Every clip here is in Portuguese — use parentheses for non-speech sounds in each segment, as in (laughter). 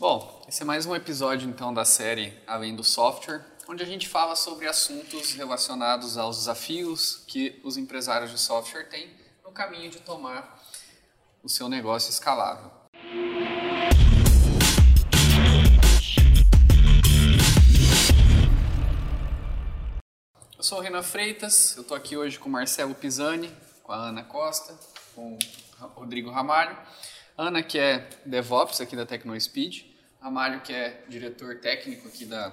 Bom, esse é mais um episódio então da série Além do Software, onde a gente fala sobre assuntos relacionados aos desafios que os empresários de software têm no caminho de tomar o seu negócio escalável. Eu sou o Renan Freitas, eu estou aqui hoje com o Marcelo Pisani, com a Ana Costa, com o Rodrigo Ramalho. Ana, que é DevOps aqui da TecnoSpeed, Ramalho, que é diretor técnico aqui da,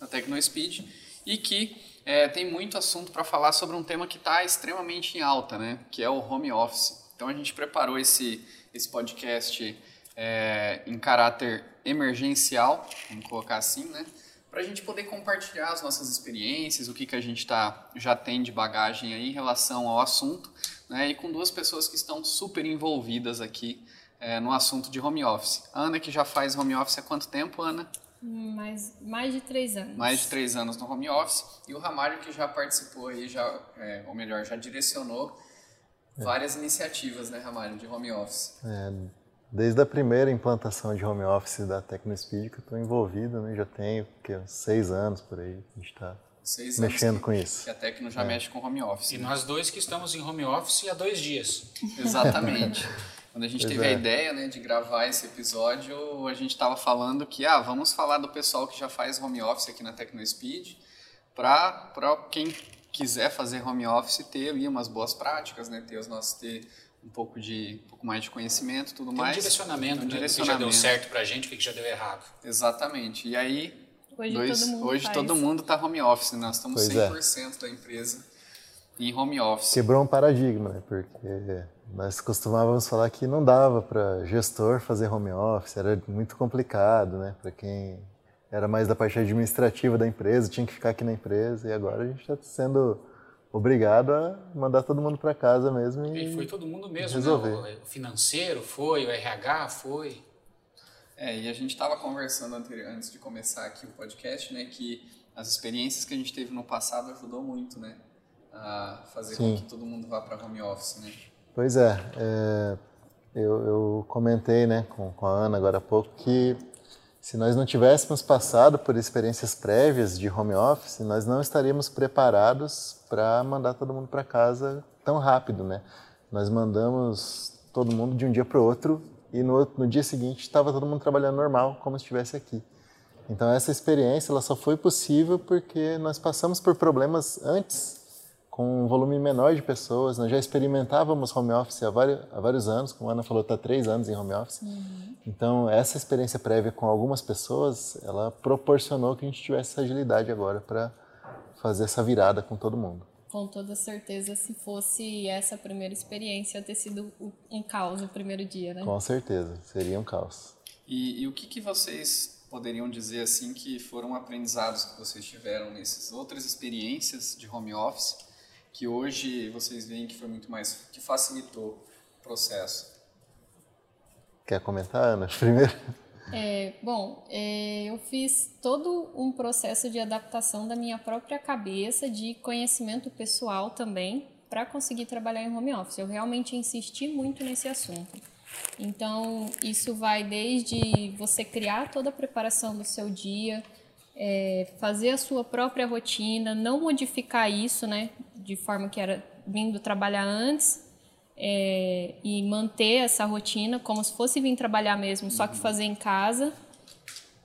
da TecnoSpeed, e que é, tem muito assunto para falar sobre um tema que está extremamente em alta, né? que é o home office. Então a gente preparou esse, esse podcast é, em caráter emergencial, vamos colocar assim, né? para a gente poder compartilhar as nossas experiências, o que, que a gente tá, já tem de bagagem aí em relação ao assunto, né? e com duas pessoas que estão super envolvidas aqui é, no assunto de home office. Ana, que já faz home office há quanto tempo, Ana? Mais, mais de três anos. Mais de três anos no home office. E o Ramalho, que já participou aí, já, é, ou melhor, já direcionou várias é. iniciativas, né, Ramalho, de home office. É, desde a primeira implantação de home office da TecnoSpeed que eu estou envolvido, né, já tenho que, seis anos por aí, a gente está mexendo que, com isso. Que a Tecno já é. mexe com home office. E né? nós dois que estamos em home office há dois dias. Exatamente. (laughs) Quando a gente pois teve é. a ideia né, de gravar esse episódio, a gente estava falando que ah, vamos falar do pessoal que já faz home office aqui na TecnoSpeed para quem quiser fazer home office ter ali umas boas práticas, né, ter os nossos ter um pouco de um pouco mais de conhecimento, tudo Tem mais. Um direcionamento, um né, direcionamento. O que já deu certo para a gente, o que já deu errado. Exatamente. E aí hoje dois, todo mundo hoje faz. todo mundo está home office, nós estamos pois 100% é. da empresa em home office. Quebrou um paradigma, né? Porque nós costumávamos falar que não dava para gestor fazer home office, era muito complicado, né? Para quem era mais da parte administrativa da empresa, tinha que ficar aqui na empresa, e agora a gente está sendo obrigado a mandar todo mundo para casa mesmo e, e foi todo mundo mesmo, resolver. Né? O financeiro foi, o RH foi. É, e a gente estava conversando antes de começar aqui o podcast, né, que as experiências que a gente teve no passado ajudou muito, né, a fazer Sim. com que todo mundo vá para home office, né? Pois é, é eu, eu, comentei né, com, com a Ana agora há pouco que se nós não tivéssemos passado por experiências prévias de home office, nós não estaríamos preparados para mandar todo mundo para casa tão rápido, né? Nós mandamos todo mundo de um dia para o outro e no, no dia seguinte estava todo mundo trabalhando normal, como se estivesse aqui. Então essa experiência ela só foi possível porque nós passamos por problemas antes com um volume menor de pessoas. Nós já experimentávamos home office há vários, há vários anos, como a Ana falou, está três anos em home office. Uhum. Então, essa experiência prévia com algumas pessoas, ela proporcionou que a gente tivesse essa agilidade agora para fazer essa virada com todo mundo. Com toda certeza, se fosse essa primeira experiência, ter sido um caos no primeiro dia, né? Com certeza, seria um caos. E, e o que, que vocês poderiam dizer assim que foram aprendizados que vocês tiveram nessas outras experiências de home office que hoje vocês veem que foi muito mais, que facilitou o processo? Quer comentar, Ana, (laughs) primeiro? É, bom, é, eu fiz todo um processo de adaptação da minha própria cabeça, de conhecimento pessoal também, para conseguir trabalhar em home office. Eu realmente insisti muito nesse assunto. Então, isso vai desde você criar toda a preparação do seu dia, é, fazer a sua própria rotina, não modificar isso, né, de forma que era vindo trabalhar antes é, e manter essa rotina como se fosse vir trabalhar mesmo, só que uhum. fazer em casa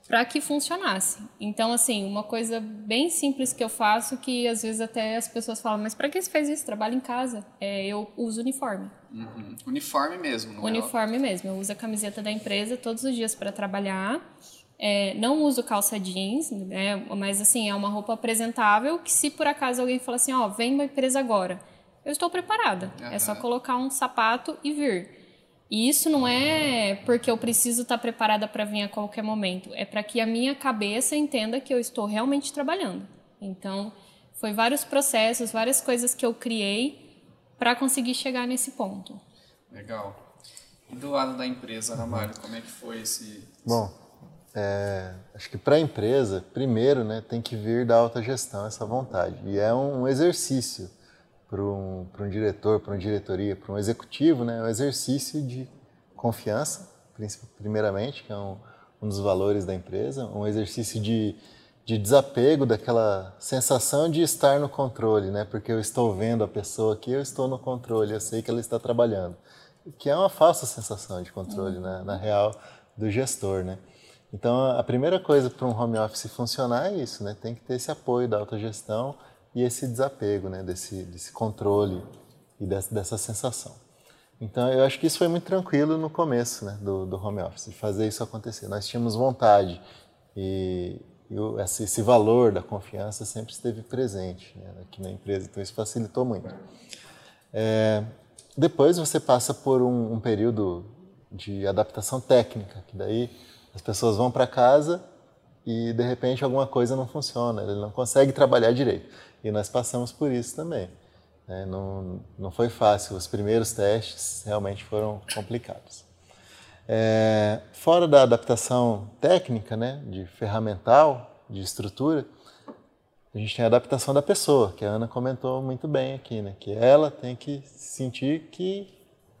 para que funcionasse. Então, assim, uma coisa bem simples que eu faço que às vezes até as pessoas falam, mas para que você faz isso? Trabalho em casa. É, eu uso uniforme. Uhum. Uniforme mesmo, não é Uniforme é? mesmo. Eu uso a camiseta da empresa todos os dias para trabalhar é, não uso calça jeans, né, mas assim, é uma roupa apresentável que se por acaso alguém falar assim, ó, oh, vem uma empresa agora, eu estou preparada. Uhum. É só colocar um sapato e vir. E isso não é porque eu preciso estar preparada para vir a qualquer momento, é para que a minha cabeça entenda que eu estou realmente trabalhando. Então, foi vários processos, várias coisas que eu criei para conseguir chegar nesse ponto. Legal. E do lado da empresa, Ramalho, como é que foi esse... Bom, é, acho que para a empresa, primeiro, né, tem que vir da alta gestão essa vontade. E é um exercício para um, um diretor, para uma diretoria, para um executivo, né, é um exercício de confiança, primeiramente, que é um, um dos valores da empresa, um exercício de, de desapego daquela sensação de estar no controle, né? Porque eu estou vendo a pessoa aqui, eu estou no controle, eu sei que ela está trabalhando, que é uma falsa sensação de controle, né? na real do gestor, né? Então a primeira coisa para um home office funcionar é isso, né? Tem que ter esse apoio da autogestão e esse desapego, né? Desse, desse controle e dessa, dessa sensação. Então, eu acho que isso foi muito tranquilo no começo né, do, do home office, de fazer isso acontecer. Nós tínhamos vontade e, e esse, esse, valor da confiança sempre esteve presente né, aqui na empresa, então isso facilitou muito. É, depois você passa por um, um, período de adaptação técnica, que daí as pessoas vão para casa e de repente alguma coisa não funciona, ele não consegue trabalhar direito. E nós passamos por isso também. Né? Não, não foi fácil, os primeiros testes realmente foram complicados. É, fora da adaptação técnica, né, de ferramental, de estrutura, a gente tem a adaptação da pessoa, que a Ana comentou muito bem aqui, né, que ela tem que sentir que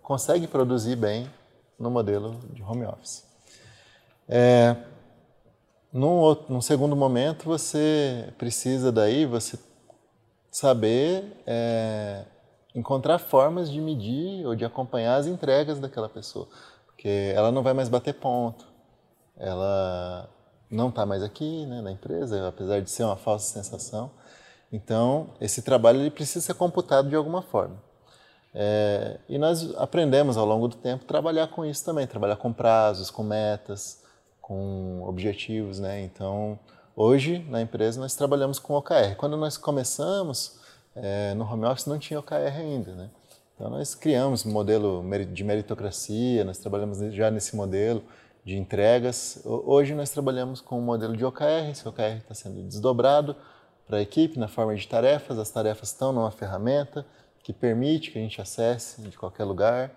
consegue produzir bem no modelo de home office. É, num, outro, num segundo momento, você precisa daí, você saber é, encontrar formas de medir ou de acompanhar as entregas daquela pessoa. Porque ela não vai mais bater ponto, ela não está mais aqui né, na empresa, apesar de ser uma falsa sensação. Então, esse trabalho ele precisa ser computado de alguma forma. É, e nós aprendemos ao longo do tempo trabalhar com isso também, trabalhar com prazos, com metas, com objetivos, né? Então, Hoje, na empresa, nós trabalhamos com OKR. Quando nós começamos, é, no home office não tinha OKR ainda, né? Então, nós criamos um modelo de meritocracia, nós trabalhamos já nesse modelo de entregas. Hoje, nós trabalhamos com um modelo de OKR, esse OKR está sendo desdobrado para a equipe na forma de tarefas. As tarefas estão numa ferramenta que permite que a gente acesse de qualquer lugar.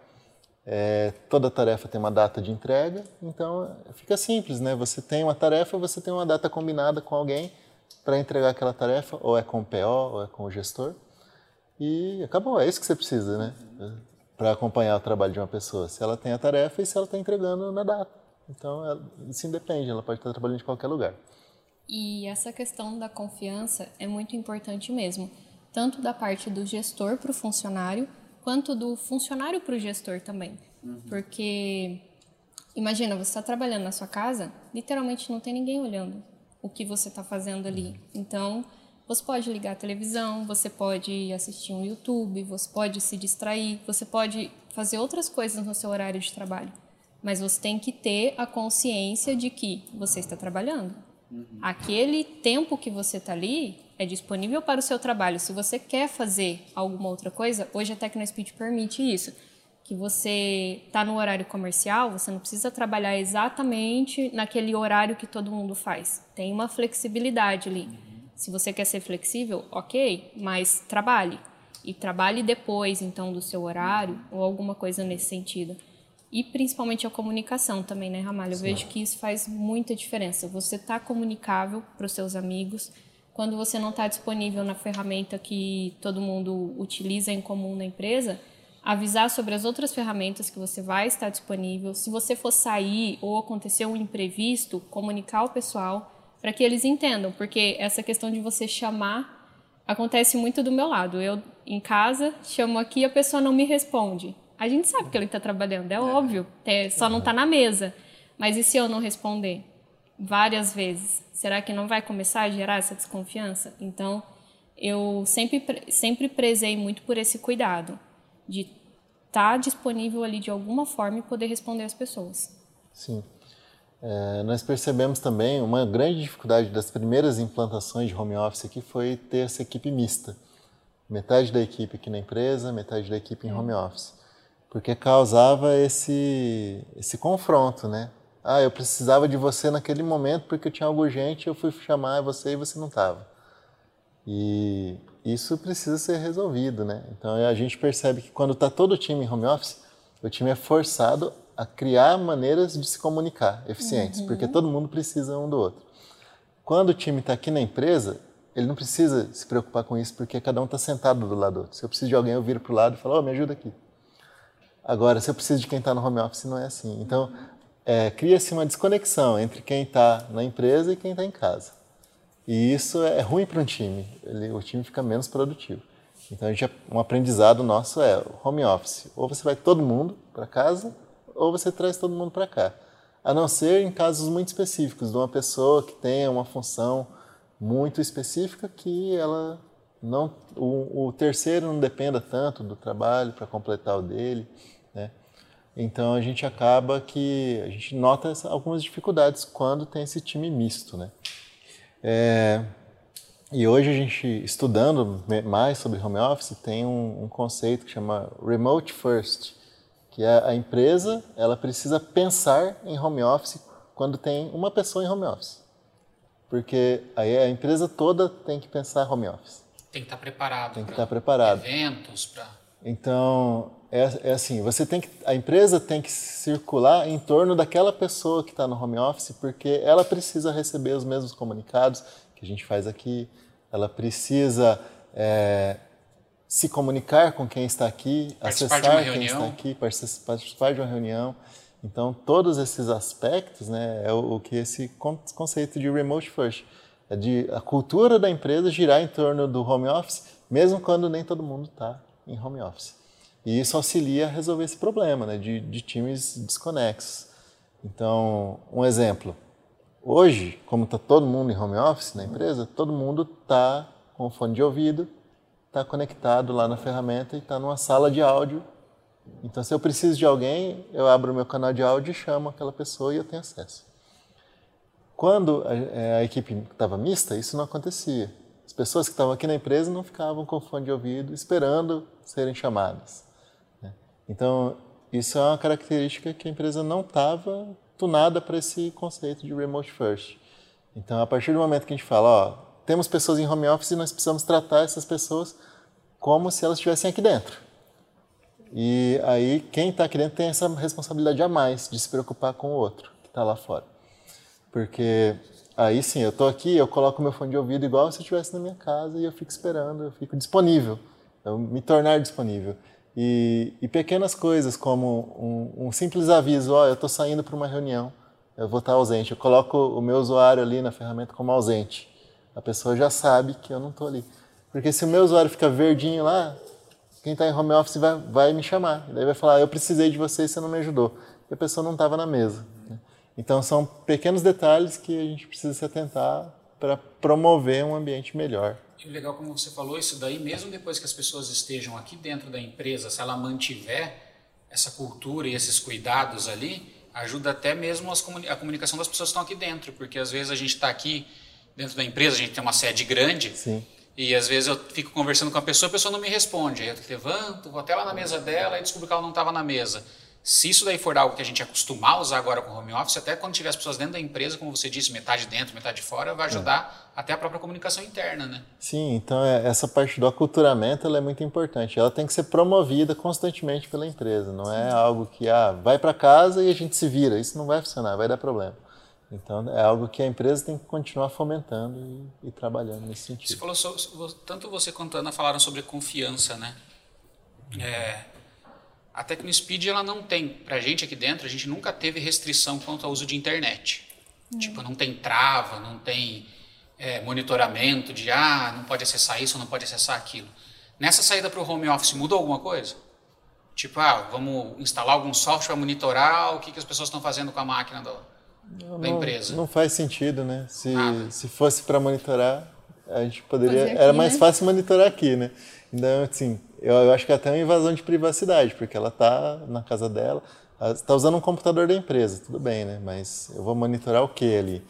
É, toda tarefa tem uma data de entrega, então fica simples, né? Você tem uma tarefa, você tem uma data combinada com alguém para entregar aquela tarefa, ou é com o PO, ou é com o gestor, e acabou. É isso que você precisa, né? Para acompanhar o trabalho de uma pessoa. Se ela tem a tarefa e se ela está entregando na data. Então, ela, isso independe, ela pode estar trabalhando de qualquer lugar. E essa questão da confiança é muito importante mesmo, tanto da parte do gestor para o funcionário, quanto do funcionário para o gestor também. Uhum. Porque, imagina, você está trabalhando na sua casa, literalmente não tem ninguém olhando o que você está fazendo ali. Então, você pode ligar a televisão, você pode assistir um YouTube, você pode se distrair, você pode fazer outras coisas no seu horário de trabalho. Mas você tem que ter a consciência de que você está trabalhando. Uhum. Aquele tempo que você está ali é disponível para o seu trabalho. Se você quer fazer alguma outra coisa, hoje a TecnoSpeed permite isso. Que você está no horário comercial, você não precisa trabalhar exatamente naquele horário que todo mundo faz. Tem uma flexibilidade ali. Se você quer ser flexível, ok, mas trabalhe. E trabalhe depois, então, do seu horário ou alguma coisa nesse sentido. E principalmente a comunicação também, né, Ramalho? Eu Sim. vejo que isso faz muita diferença. Você está comunicável para os seus amigos, quando você não está disponível na ferramenta que todo mundo utiliza em comum na empresa, avisar sobre as outras ferramentas que você vai estar disponível. Se você for sair ou acontecer um imprevisto, comunicar ao pessoal para que eles entendam, porque essa questão de você chamar acontece muito do meu lado. Eu em casa chamo aqui a pessoa não me responde. A gente sabe que ele está trabalhando, é óbvio, é, só não está na mesa. Mas e se eu não responder? Várias vezes será que não vai começar a gerar essa desconfiança? Então, eu sempre, sempre prezei muito por esse cuidado, de estar tá disponível ali de alguma forma e poder responder às pessoas. Sim. É, nós percebemos também uma grande dificuldade das primeiras implantações de home office aqui foi ter essa equipe mista. Metade da equipe aqui na empresa, metade da equipe em home office. Porque causava esse, esse confronto, né? Ah, eu precisava de você naquele momento porque eu tinha algo urgente, eu fui chamar você e você não estava. E isso precisa ser resolvido, né? Então a gente percebe que quando está todo o time em home office, o time é forçado a criar maneiras de se comunicar eficientes, uhum. porque todo mundo precisa um do outro. Quando o time está aqui na empresa, ele não precisa se preocupar com isso, porque cada um está sentado do lado do outro. Se eu preciso de alguém, eu viro para o lado e falo, oh, me ajuda aqui. Agora, se eu preciso de quem está no home office, não é assim. Então, é, cria-se uma desconexão entre quem está na empresa e quem está em casa. E isso é ruim para um time, ele, o time fica menos produtivo. Então, gente, um aprendizado nosso é home office. Ou você vai todo mundo para casa, ou você traz todo mundo para cá. A não ser em casos muito específicos, de uma pessoa que tenha uma função muito específica que ela não o, o terceiro não dependa tanto do trabalho para completar o dele, né? Então a gente acaba que a gente nota algumas dificuldades quando tem esse time misto, né? É, e hoje a gente, estudando mais sobre home office, tem um, um, conceito que chama Remote First, que é a empresa ela precisa pensar em home office quando tem uma pessoa em home office. Porque aí a empresa toda tem que pensar home office. Tem que estar preparado. Tem que estar preparado. Eventos, para... Então, é, é, assim, você tem que, a empresa tem que circular em torno daquela pessoa que está no home office, porque ela precisa receber os mesmos comunicados, que a gente faz aqui, ela precisa é, se comunicar com quem está aqui, participar acessar quem está aqui, participar de uma reunião. Então, todos esses aspectos né, é o, o que esse conceito de remote first, é de a cultura da empresa girar em torno do home office, mesmo quando nem todo mundo está em home office. E isso auxilia a resolver esse problema né, de, de times desconexos. Então, um exemplo, Hoje, como está todo mundo em home office na empresa, todo mundo está com fone de ouvido, está conectado lá na ferramenta e está numa sala de áudio. Então, se eu preciso de alguém, eu abro meu canal de áudio e chamo aquela pessoa e eu tenho acesso. Quando a, é, a equipe estava mista, isso não acontecia. As pessoas que estavam aqui na empresa não ficavam com fone de ouvido esperando serem chamadas. Então, isso é uma característica que a empresa não estava tunada para esse conceito de remote first. Então, a partir do momento que a gente fala, ó, temos pessoas em home office e nós precisamos tratar essas pessoas como se elas estivessem aqui dentro. E aí, quem está aqui dentro tem essa responsabilidade a mais de se preocupar com o outro que está lá fora. Porque aí sim, eu estou aqui, eu coloco meu fone de ouvido igual se eu estivesse na minha casa e eu fico esperando, eu fico disponível, eu me tornar disponível. E, e pequenas coisas como um, um simples aviso, ó, oh, eu estou saindo para uma reunião, eu vou estar ausente. Eu coloco o meu usuário ali na ferramenta como ausente. A pessoa já sabe que eu não estou ali. Porque se o meu usuário fica verdinho lá, quem está em home office vai, vai me chamar. Daí vai falar, eu precisei de você e você não me ajudou. E a pessoa não estava na mesa. Né? Então são pequenos detalhes que a gente precisa se atentar para promover um ambiente melhor. E legal, como você falou, isso daí, mesmo depois que as pessoas estejam aqui dentro da empresa, se ela mantiver essa cultura e esses cuidados ali, ajuda até mesmo a comunicação das pessoas que estão aqui dentro, porque às vezes a gente está aqui dentro da empresa, a gente tem uma sede grande, Sim. e às vezes eu fico conversando com a pessoa, a pessoa não me responde, aí eu levanto, vou até lá na mesa dela e descubro que ela não estava na mesa. Se isso daí for algo que a gente acostumar a usar agora com home office, até quando tiver as pessoas dentro da empresa, como você disse, metade dentro, metade fora, vai ajudar é. até a própria comunicação interna, né? Sim, então é, essa parte do aculturamento ela é muito importante. Ela tem que ser promovida constantemente pela empresa. Não é algo que ah, vai para casa e a gente se vira. Isso não vai funcionar, vai dar problema. Então é algo que a empresa tem que continuar fomentando e, e trabalhando nesse sentido. Você falou sobre, tanto você quanto a Ana falaram sobre confiança, né? É, a TecnoSpeed ela não tem, para a gente aqui dentro, a gente nunca teve restrição quanto ao uso de internet. Hum. Tipo, não tem trava, não tem é, monitoramento de, ah, não pode acessar isso, não pode acessar aquilo. Nessa saída para o home office, mudou alguma coisa? Tipo, ah, vamos instalar algum software para monitorar o que, que as pessoas estão fazendo com a máquina do, não, da empresa. Não faz sentido, né? Se, se fosse para monitorar, a gente poderia. Aqui, era mais né? fácil monitorar aqui, né? Então, assim, eu, eu acho que é até uma invasão de privacidade, porque ela está na casa dela, está usando um computador da empresa, tudo bem, né? Mas eu vou monitorar o que ali?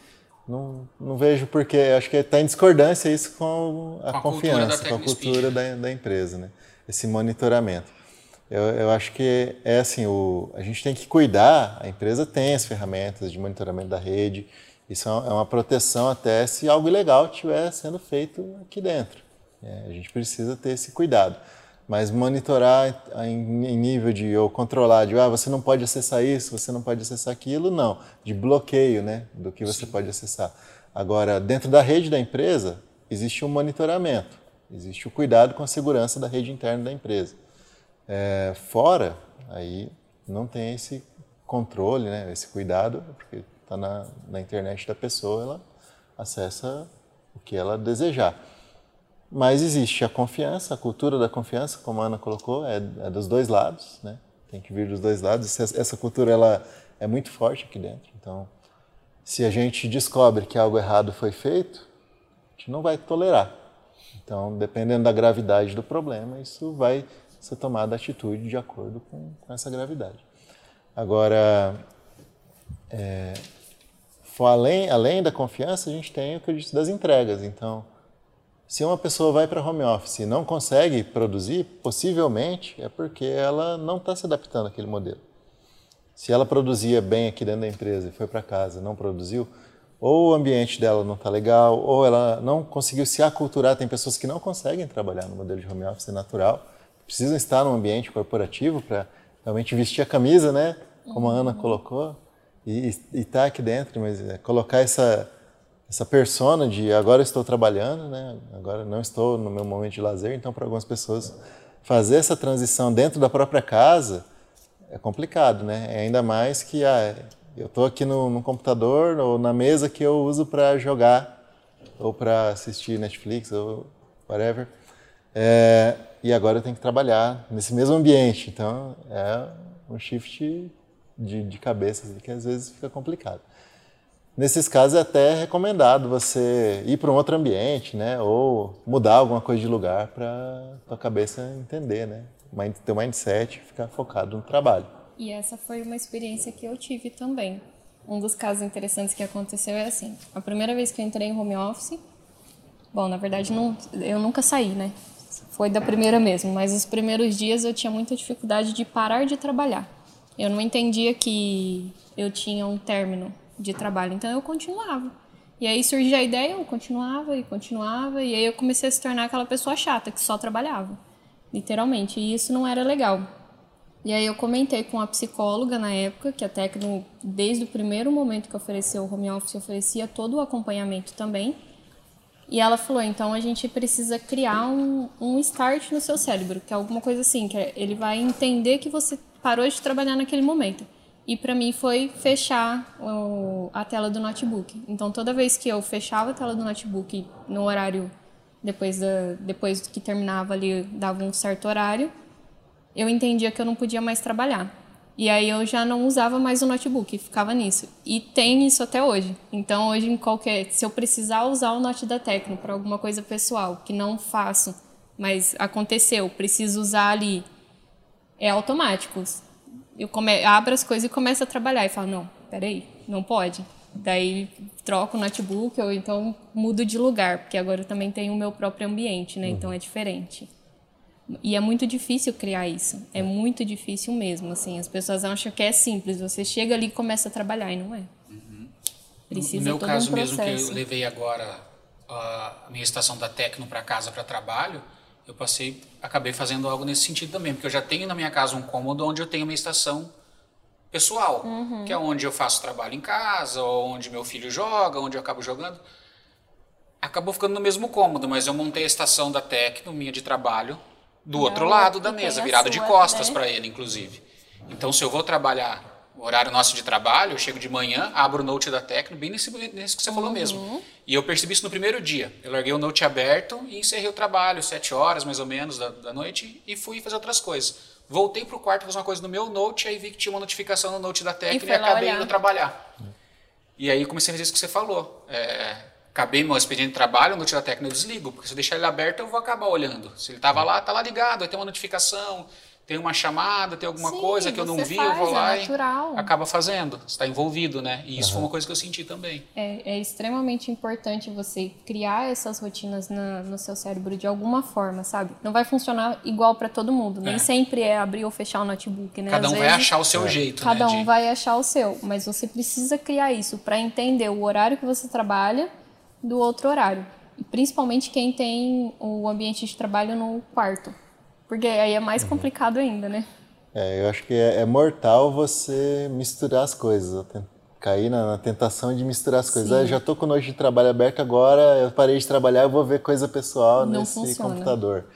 Não, não vejo porque, acho que está em discordância isso com a, com a confiança, com a cultura da, da empresa, né? Esse monitoramento. Eu, eu, acho que é assim, o, a gente tem que cuidar, a empresa tem as ferramentas de monitoramento da rede, isso é uma é proteção até se algo ilegal estiver sendo feito aqui dentro. É, a gente precisa ter esse cuidado. Mas monitorar em, nível de, ou controlar, de, ah, você não pode acessar isso, você não pode acessar aquilo, não. De bloqueio, né, do que você Sim. pode acessar. Agora, dentro da rede da empresa, existe um monitoramento, existe o cuidado com a segurança da rede interna da empresa. É, fora, aí não tem esse controle, né, esse cuidado, porque está na, na internet da pessoa, ela acessa o que ela desejar. Mas existe a confiança, a cultura da confiança, como a Ana colocou, é, é dos dois lados, né? Tem que vir dos dois lados. Essa, cultura ela é muito forte aqui dentro. Então, se a gente descobre que algo errado foi feito, a gente não vai tolerar. Então, dependendo da gravidade do problema, isso vai ser tomada atitude de acordo com, com essa gravidade. Agora, é, além, além da confiança, a gente tem o que eu disse das entregas. Então, se uma pessoa vai para home office e não consegue produzir, possivelmente é porque ela não está se adaptando àquele modelo. Se ela produzia bem aqui dentro da empresa e foi para casa não produziu, ou o ambiente dela não está legal, ou ela não conseguiu se aculturar. Tem pessoas que não conseguem trabalhar no modelo de home office natural, precisam estar num ambiente corporativo para realmente vestir a camisa, né? Como a Ana colocou, e estar tá aqui dentro, mas é, colocar essa essa persona de agora estou trabalhando, né? Agora não estou no meu momento de lazer, então para algumas pessoas fazer essa transição dentro da própria casa é complicado, né? Ainda mais que ah, eu estou aqui no, no, computador ou na mesa que eu uso para jogar ou para assistir Netflix ou whatever. É, e agora eu tenho que trabalhar nesse mesmo ambiente. Então é um shift de, de cabeça que às vezes fica complicado. Nesses casos é até recomendado você ir para um outro ambiente, né? Ou mudar alguma coisa de lugar para tua cabeça entender, né? Teu mindset ficar focado no trabalho. E essa foi uma experiência que eu tive também. Um dos casos interessantes que aconteceu é assim: a primeira vez que eu entrei em home office, bom, na verdade não, eu nunca saí, né? Foi da primeira mesmo, mas os primeiros dias eu tinha muita dificuldade de parar de trabalhar. Eu não entendia que eu tinha um término de trabalho, então eu continuava. E aí surgia a ideia, eu continuava e continuava, e aí eu comecei a se tornar aquela pessoa chata que só trabalhava, literalmente, e isso não era legal. E aí eu comentei com a psicóloga na época, que a Tecno, desde o primeiro momento que ofereceu o home office, oferecia todo o acompanhamento também. E ela falou, então a gente precisa criar um, um start no seu cérebro, que é alguma coisa assim, que é, ele vai entender que você parou de trabalhar naquele momento. E para mim foi fechar o, a tela do notebook. Então toda vez que eu fechava a tela do notebook no horário depois da depois que terminava ali dava um certo horário, eu entendia que eu não podia mais trabalhar. E aí eu já não usava mais o notebook, ficava nisso. E tem isso até hoje. Então hoje em qualquer, se eu precisar usar o Note da Tecno para alguma coisa pessoal que não faço, mas aconteceu, preciso usar ali, é automático eu come, abro as coisas e começo a trabalhar. E falo, não, peraí, não pode. Daí troco o notebook ou então mudo de lugar, porque agora eu também tenho o meu próprio ambiente, né? Então é diferente. E é muito difícil criar isso. É muito difícil mesmo, assim. As pessoas acham que é simples. Você chega ali e começa a trabalhar e não é. Uhum. Precisa no meu caso um mesmo que eu levei agora a minha estação da Tecno para casa para trabalho, eu passei, acabei fazendo algo nesse sentido também, porque eu já tenho na minha casa um cômodo onde eu tenho uma estação pessoal, uhum. que é onde eu faço trabalho em casa, onde meu filho joga, onde eu acabo jogando. Acabou ficando no mesmo cômodo, mas eu montei a estação da Tecno, minha de trabalho, do Não, outro lado da mesa, virada de costas né? para ele, inclusive. Então, se eu vou trabalhar o horário nosso de trabalho, eu chego de manhã, abro o note da Tecno, bem nesse, nesse que você uhum. falou mesmo. E eu percebi isso no primeiro dia. Eu larguei o note aberto e encerrei o trabalho, sete horas mais ou menos da, da noite, e fui fazer outras coisas. Voltei pro quarto fazer uma coisa no meu note, aí vi que tinha uma notificação no note da Tecno e, e acabei olhar. indo trabalhar. E aí comecei a fazer isso que você falou. É, acabei meu expediente de trabalho, o note da Tecno eu desligo, porque se eu deixar ele aberto eu vou acabar olhando. Se ele estava lá, tá lá ligado, aí tem uma notificação, tem uma chamada, tem alguma Sim, coisa que eu não vi, faz, eu vou lá é natural. e acaba fazendo. Você está envolvido, né? E isso uhum. foi uma coisa que eu senti também. É, é extremamente importante você criar essas rotinas na, no seu cérebro de alguma forma, sabe? Não vai funcionar igual para todo mundo. Nem é. sempre é abrir ou fechar o notebook, né? Cada Às um vezes, vai achar o seu é. jeito, Cada né, um de... vai achar o seu. Mas você precisa criar isso para entender o horário que você trabalha do outro horário. E principalmente quem tem o ambiente de trabalho no quarto porque aí é mais uhum. complicado ainda, né? É, eu acho que é, é mortal você misturar as coisas, cair na, na, tentação de misturar as coisas. Ah, já estou com noite de trabalho aberto agora, eu parei de trabalhar, eu vou ver coisa pessoal não nesse funciona. computador.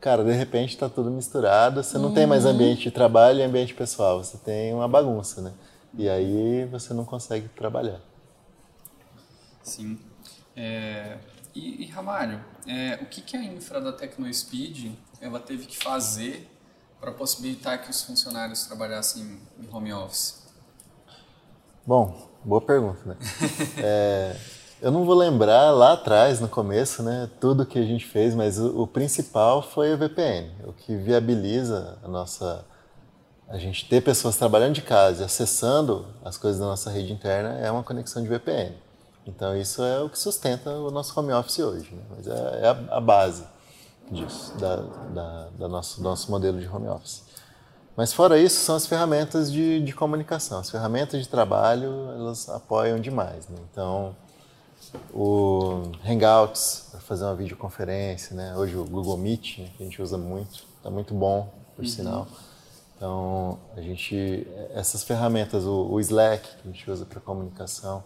Cara, de repente está tudo misturado, você não uhum. tem mais uhum. ambiente de trabalho e ambiente pessoal, você tem uma bagunça, né? E aí você não consegue trabalhar. Sim. É, e, e Ramalho, é, o que, que a infra da TecnoSpeed ela teve que fazer para possibilitar que os funcionários trabalhassem em home office? Bom, boa pergunta, né? (laughs) é, eu não vou lembrar lá atrás, no começo, né, tudo que a gente fez, mas o, o, principal foi a VPN, o que viabiliza a nossa a gente ter pessoas trabalhando de casa e acessando as coisas da nossa rede interna é uma conexão de VPN. Então isso é o que sustenta o nosso home office hoje, né? mas é, é a, a, base disso, da, da, da nosso, do nosso modelo de home office. Mas fora isso, são as ferramentas de, de comunicação. As ferramentas de trabalho, elas apoiam demais. Né? Então, o Hangouts, para fazer uma videoconferência, né? hoje o Google Meet, né? que a gente usa muito, está muito bom, por uhum. sinal. Então, a gente, essas ferramentas, o, o Slack, que a gente usa para comunicação,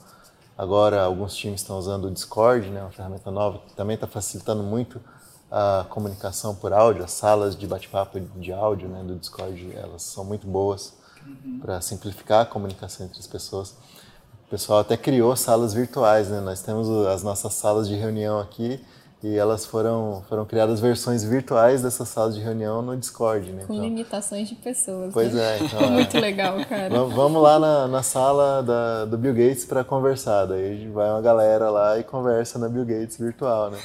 agora alguns times estão usando o Discord, né? uma ferramenta nova que também está facilitando muito a comunicação por áudio, as salas de bate-papo de áudio né, do Discord, elas são muito boas uhum. para simplificar a comunicação entre as pessoas. O pessoal até criou salas virtuais, né? Nós temos as nossas salas de reunião aqui e elas foram, foram criadas versões virtuais dessas salas de reunião no Discord, né? Com então, limitações de pessoas. Pois né? é, (laughs) então. Muito é. legal, cara. Vamos lá na, na sala da, do Bill Gates para conversar. Daí vai uma galera lá e conversa na Bill Gates virtual, né?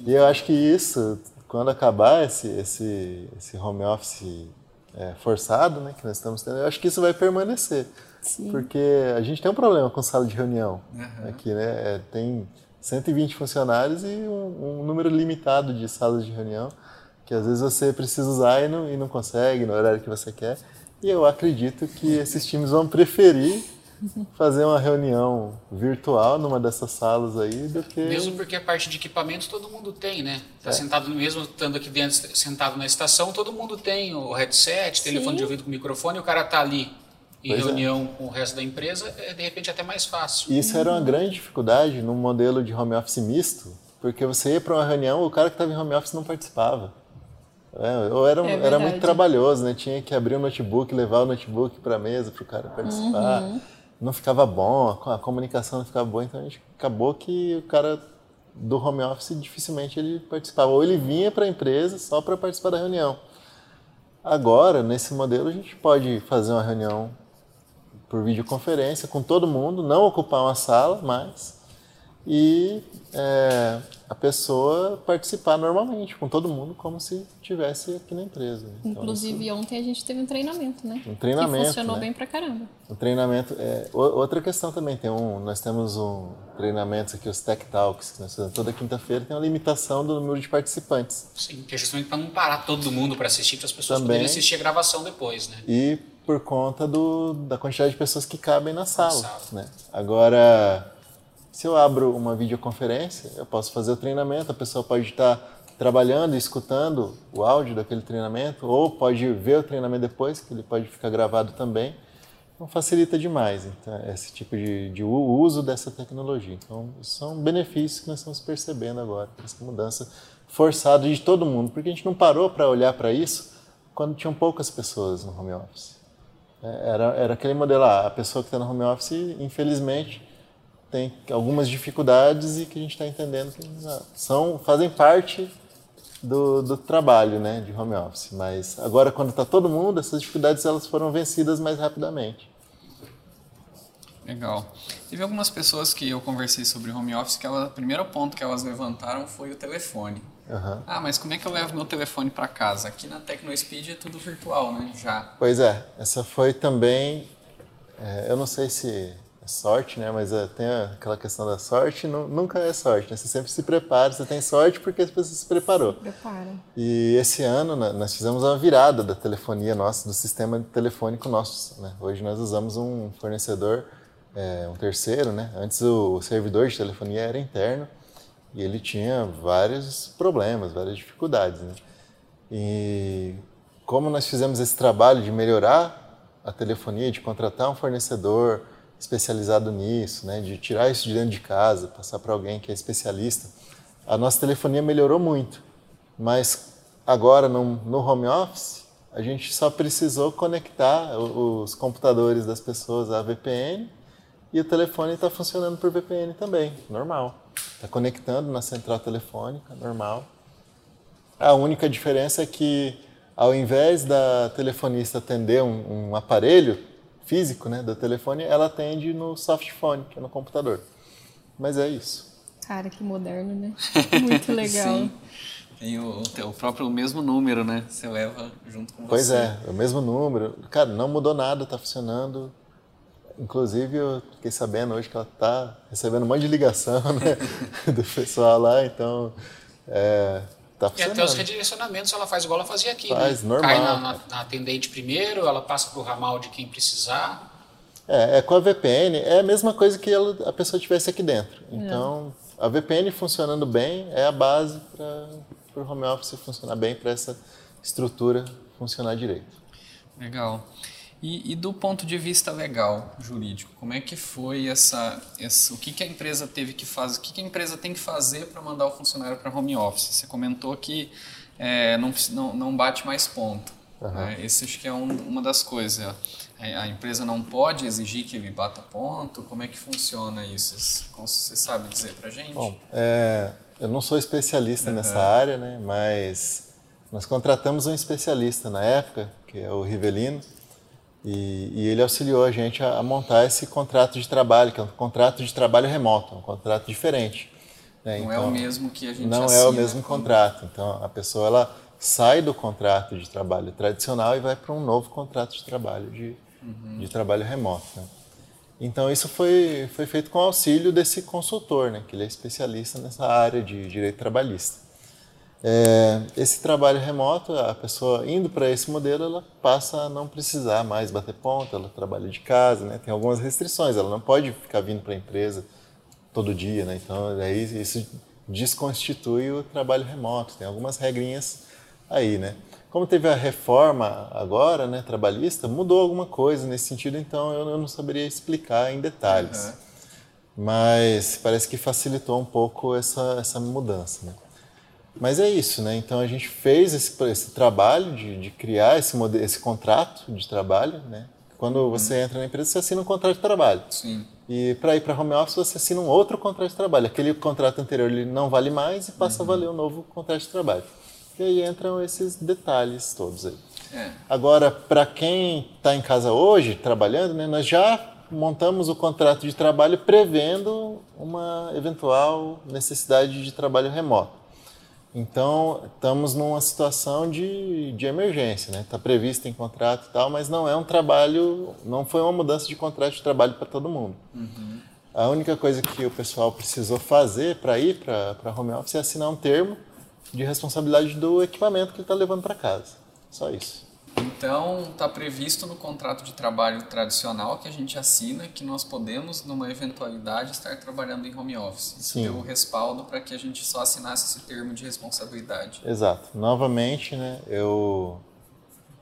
E eu acho que isso, quando acabar esse, esse, esse home office é, forçado, né, que nós estamos tendo, eu acho que isso vai permanecer. Sim. Porque a gente tem um problema com sala de reunião uhum. aqui, né? É, tem 120 funcionários e um, um, número limitado de salas de reunião que às vezes você precisa usar e não, e não consegue no horário que você quer. E eu acredito que esses times vão preferir fazer uma reunião virtual numa dessas salas aí do que mesmo porque a parte de equipamentos todo mundo tem né tá é. sentado mesmo estando aqui dentro sentado na estação todo mundo tem o headset Sim. telefone de ouvido com microfone e o cara tá ali em pois é. reunião é. com o resto da empresa, é de repente até mais fácil. Isso era uma grande dificuldade no modelo de home office misto, porque você ia para uma reunião, o cara que estava em home office não participava. É, ou era, é era muito trabalhoso, né? Tinha que abrir o notebook, levar o notebook para a mesa para o cara participar. Uhum. Não ficava bom, a comunicação não ficava boa, então a gente acabou que o cara do home office dificilmente ele participava. Ou ele vinha para a empresa só para participar da reunião. Agora, nesse modelo, a gente pode fazer uma reunião por videoconferência com todo mundo, não ocupar uma sala mais e é, a pessoa participar normalmente com todo mundo como se tivesse aqui na empresa. Então, Inclusive isso... ontem a gente teve um treinamento, né? Um treinamento. Que funcionou né? bem pra caramba. Um treinamento. É, outra questão também tem um, nós temos um treinamento aqui os Tech Talks que nós fazemos toda quinta-feira tem uma limitação do número de participantes. Sim, que é justamente para não parar todo mundo para assistir, para as pessoas também, poderem assistir a gravação depois, né? E por conta do, da quantidade de pessoas que cabem na sala. sala. Né? Agora, se eu abro uma videoconferência, eu posso fazer o treinamento, a pessoa pode estar trabalhando e escutando o áudio daquele treinamento, ou pode ver o treinamento depois, que ele pode ficar gravado também. Então, facilita demais então, esse tipo de, de uso dessa tecnologia. Então, são benefícios que nós estamos percebendo agora, essa mudança forçada de todo mundo, porque a gente não parou para olhar para isso quando tinham poucas pessoas no home office. Era, era aquele modelo, ah, a pessoa que está no home office, infelizmente, tem algumas dificuldades e que a gente está entendendo que ah, são, fazem parte do, do, trabalho né, de home office. Mas agora, quando está todo mundo, essas dificuldades elas foram vencidas mais rapidamente. Legal. Teve algumas pessoas que eu conversei sobre home office que ela, o primeiro ponto que elas levantaram foi o telefone. Uhum. Ah, mas como é que eu levo meu telefone para casa? Aqui na TecnoSpeed é tudo virtual, né? Já. Pois é, essa foi também. É, eu não sei se é sorte, né? Mas é, tem aquela questão da sorte, não, nunca é sorte, né? Você sempre se prepara, você tem sorte porque você se preparou. Se prepara. E esse ano né, nós fizemos uma virada da telefonia nossa, do sistema telefônico nosso. Né? Hoje nós usamos um fornecedor, é, um terceiro, né? Antes o servidor de telefonia era interno e ele tinha vários problemas, várias dificuldades. Né? E como nós fizemos esse trabalho de melhorar a telefonia, de contratar um fornecedor especializado nisso, né? de tirar isso de dentro de casa, passar para alguém que é especialista, a nossa telefonia melhorou muito. Mas agora no, no home office, a gente só precisou conectar os computadores das pessoas à VPN e o telefone está funcionando por VPN também, normal. Está conectando na central telefônica, normal. A única diferença é que, ao invés da telefonista atender um, um aparelho físico né, do telefone, ela atende no softphone, que é no computador. Mas é isso. Cara, que moderno, né? (laughs) Muito legal. Sim. Tem o, o, próprio mesmo número, né? Você leva junto com pois você. Pois é, o mesmo número. Cara, não mudou nada, tá funcionando. Inclusive, eu fiquei sabendo hoje que ela tá recebendo um monte de ligação (laughs) né? do pessoal lá, então é, tá funcionando. E até os redirecionamentos ela faz igual ela fazia aqui, faz, né? normal. Cai na, na, na atendente primeiro, ela passa para o ramal de quem precisar. É, é, com a VPN é a mesma coisa que ela, a pessoa tivesse aqui dentro. É. Então, é. a VPN funcionando bem é a base para para o home office funcionar bem, para essa estrutura funcionar direito. Legal. E, e, do ponto de vista legal, jurídico, como é que foi essa, essa o que, que a empresa teve que fazer, o que, que a empresa tem que fazer para mandar o funcionário para home office? Você comentou que é, não, não, bate mais ponto. Uhum. Né? Esse acho que é um, uma das coisas. A, a empresa não pode exigir que ele bata ponto? Como é que funciona isso? Como você sabe dizer para gente? Bom, é, eu não sou especialista uhum. nessa área, né? Mas nós contratamos um especialista na época, que é o Rivelino, e, e ele auxiliou a gente a, a, montar esse contrato de trabalho, que é um contrato de trabalho remoto, um contrato diferente. Né? Não então, é o então, mesmo que a gente Não assina, é o mesmo contrato. Então a pessoa ela sai do contrato de trabalho tradicional e vai para um novo contrato de trabalho de, uhum. de trabalho remoto. Né? Então isso foi, foi feito com auxílio desse consultor, né, que ele é especialista nessa área de direito trabalhista. É, esse trabalho remoto, a pessoa indo para esse modelo, ela passa a não precisar mais bater ponta, ela trabalha de casa, né, tem algumas restrições, ela não pode ficar vindo para a empresa todo dia, né, então aí isso desconstitui o trabalho remoto, tem algumas regrinhas aí, né. Como teve a reforma agora, né, trabalhista, mudou alguma coisa nesse sentido, então eu, eu não saberia explicar em detalhes. Uhum. Mas parece que facilitou um pouco essa, essa mudança. Né? Mas é isso, né? Então a gente fez esse, esse trabalho de, de criar esse, modelo, esse contrato de trabalho, né? Quando uhum. você entra na empresa, você assina um contrato de trabalho. Sim. E para ir para home office, você assina um outro contrato de trabalho. Aquele contrato anterior ele não vale mais e passa uhum. a valer um novo contrato de trabalho. E aí entram esses detalhes todos aí. É. Agora, para quem está em casa hoje, trabalhando, né, nós já montamos o contrato de trabalho prevendo uma eventual necessidade de trabalho remoto. Então, estamos numa situação de, de emergência, né? Está previsto em contrato e tal, mas não é um trabalho, não foi uma mudança de contrato de trabalho para todo mundo. Uhum. A única coisa que o pessoal precisou fazer para ir para home office é assinar um termo de responsabilidade do equipamento que ele está levando para casa. Só isso. Então, está previsto no contrato de trabalho tradicional que a gente assina que nós podemos, numa eventualidade, estar trabalhando em home office. Isso Sim. deu o respaldo para que a gente só assinasse esse termo de responsabilidade. Exato. Novamente, né, eu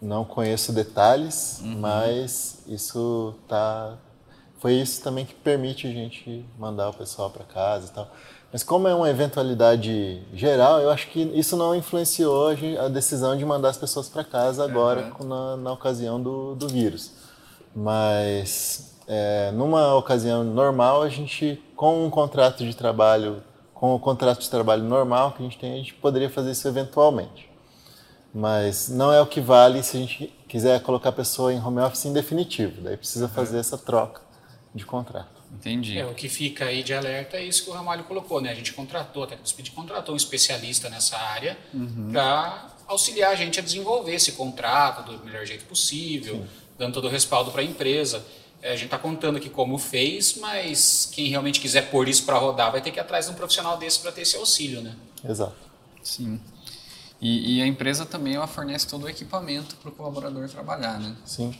não conheço detalhes, uhum. mas isso tá foi isso também que permite a gente mandar o pessoal para casa e tal. Mas como é uma eventualidade geral, eu acho que isso não influenciou a decisão de mandar as pessoas para casa agora uhum. na, na, ocasião do, do vírus. Mas é, numa ocasião normal, a gente, com um contrato de trabalho, com o contrato de trabalho normal que a gente tem, a gente poderia fazer isso eventualmente. Mas não é o que vale se a gente quiser colocar a pessoa em home office em definitivo. Daí precisa fazer essa troca de contrato. Entendi. É, o que fica aí de alerta é isso que o Ramalho colocou, né? A gente contratou, a TecnoSpeed contratou um especialista nessa área uhum. para auxiliar a gente a desenvolver esse contrato do melhor jeito possível, Sim. dando todo o respaldo para a empresa. É, a gente está contando aqui como fez, mas quem realmente quiser pôr isso para rodar vai ter que ir atrás de um profissional desse para ter esse auxílio, né? Exato. Sim. E, e, a empresa também ela fornece todo o equipamento para o colaborador trabalhar, né? Sim.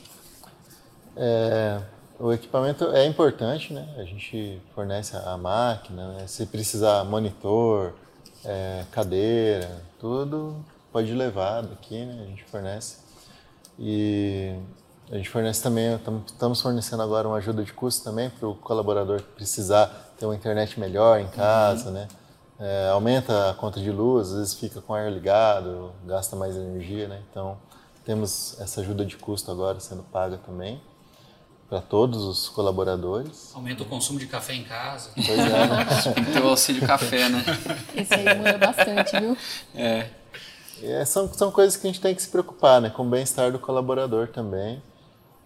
É, o equipamento é importante, né? A gente fornece a máquina, né? se precisar monitor, é, cadeira, tudo pode levar daqui, né? A gente fornece. E a gente fornece também, estamos fornecendo agora uma ajuda de custo também para o colaborador que precisar ter uma internet melhor em casa, uhum. né? É, aumenta a conta de luz, às vezes fica com o ar ligado, gasta mais energia, né? Então Temos essa ajuda de custo agora sendo paga também para todos os colaboradores. Aumenta o consumo de café em casa. Pois é. Né? (laughs) O auxílio café, né? Isso aí muda bastante, viu? É. é. são, são coisas que a gente tem que se preocupar, né? Com o bem-estar do colaborador também.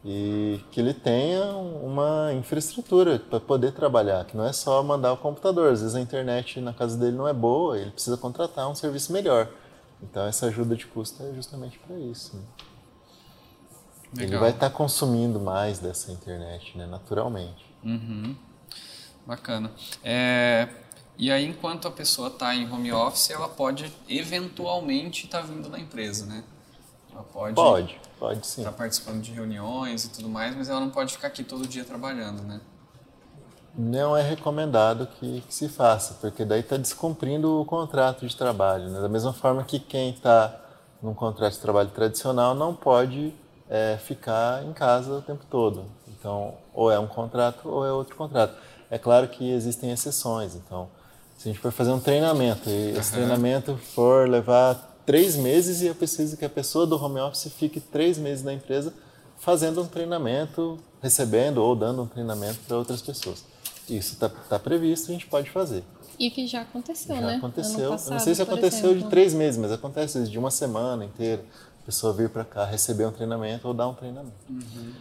E que ele tenha uma infraestrutura para poder trabalhar, que não é só mandar o computador. Às vezes a internet na casa dele não é boa, ele precisa contratar um serviço melhor. Então essa ajuda de custo é justamente para isso. Né? Ele vai estar tá consumindo mais dessa internet, né, naturalmente. Uhum. Bacana. É, e aí, enquanto a pessoa está em home office, ela pode eventualmente estar tá vindo na empresa, né? Ela pode. Pode, pode sim. Estar tá participando de reuniões e tudo mais, mas ela não pode ficar aqui todo dia trabalhando, né? Não é recomendado que, que se faça, porque daí está descumprindo o contrato de trabalho. Né? Da mesma forma que quem está num contrato de trabalho tradicional não pode é ficar em casa o tempo todo. Então, ou é um contrato ou é outro contrato. É claro que existem exceções. Então, se a gente for fazer um treinamento e esse treinamento for levar três meses e eu preciso que a pessoa do home office fique três meses na empresa fazendo um treinamento, recebendo ou dando um treinamento para outras pessoas. Isso está tá previsto, a gente pode fazer. E que já aconteceu, já né? aconteceu. Passado, não sei se aconteceu exemplo. de três meses, mas acontece de uma semana inteira pessoa vir para cá receber um treinamento ou dar um treinamento. Uhum.